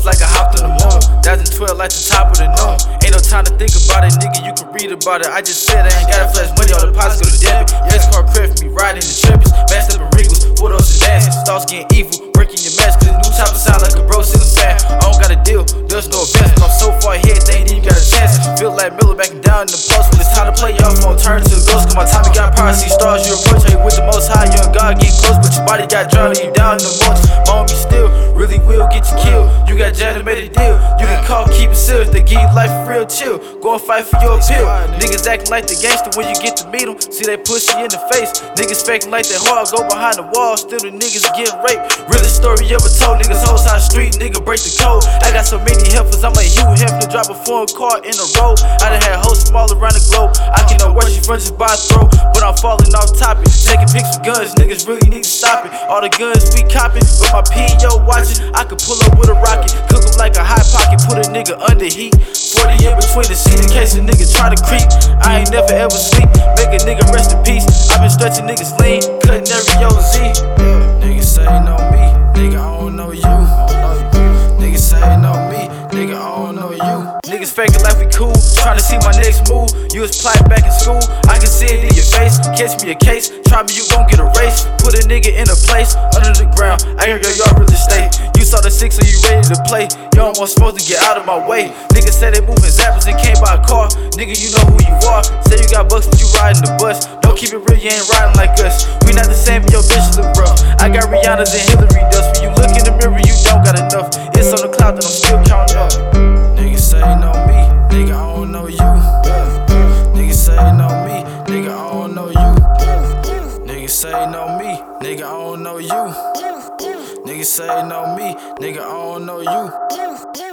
I hopped on the moon. 2012 like the top of the noon. Ain't no time to think about it, nigga. You can read about it. I just said I ain't got a flash money. All deposits go to debit. Yes, car for me riding the champions. Masked up in what else is that? Thoughts getting evil, breaking your mask. Cause the new chopper sound like a bro sitting fan. I don't got a deal, there's no. But I'm so far ahead, they ain't even got a chance. Feel like Miller backing down in the post. When it's time to play, y'all phone turn to the ghost. Cause my time got power, see stars. You approach, hey, with the most high. Young God get close, but your body got drowned. You down in the most. My be still, you got Jada made a deal. You can call, keep it serious. They give you life real chill. Go and fight for your appeal. Niggas acting like the gangster when you get to meet them. See they push you in the face. Niggas faking like they hard. Go behind the wall. Still the niggas getting raped. Realest story ever told. Niggas hoes high street. Nigga break the code. I got so many helpers. I'm like Hugh Hefner. Drop a foreign car in a row. I done had hoes from all around the globe. I can know you from just by throw. But I'm falling off topic. Taking pics with guns. Niggas really need to stop it. All the guns we copping. With my PO watching. I in between the seat in case a nigga try to creep. I ain't never ever sleep. Make a nigga rest in peace. i been stretching niggas lean, cutting every OZ. Niggas say know me, nigga I don't know you. Niggas say know me, nigga I don't know you. Niggas faking like we cool, trying to see my next move. You was plotting back in school, I can see it in your face. Catch me a case, try me, you gon' get a race. Put a nigga in a place under the ground. I hear your yard really stay. You saw the six, so you ready to play. You don't want to get out of my way. Niggas say they moving zappers and came by a car. Nigga, you know who you are. Say you got bucks, but you riding the bus. Don't keep it real, you ain't riding like us. We not the same, but your bitch look rough. I got Rihanna's and Hillary dust. When you look in the mirror, you don't got enough. It's on the cloud that I'm still counting up. Say no me, nigga, I don't know you. Nigga say no me, nigga, I don't know you.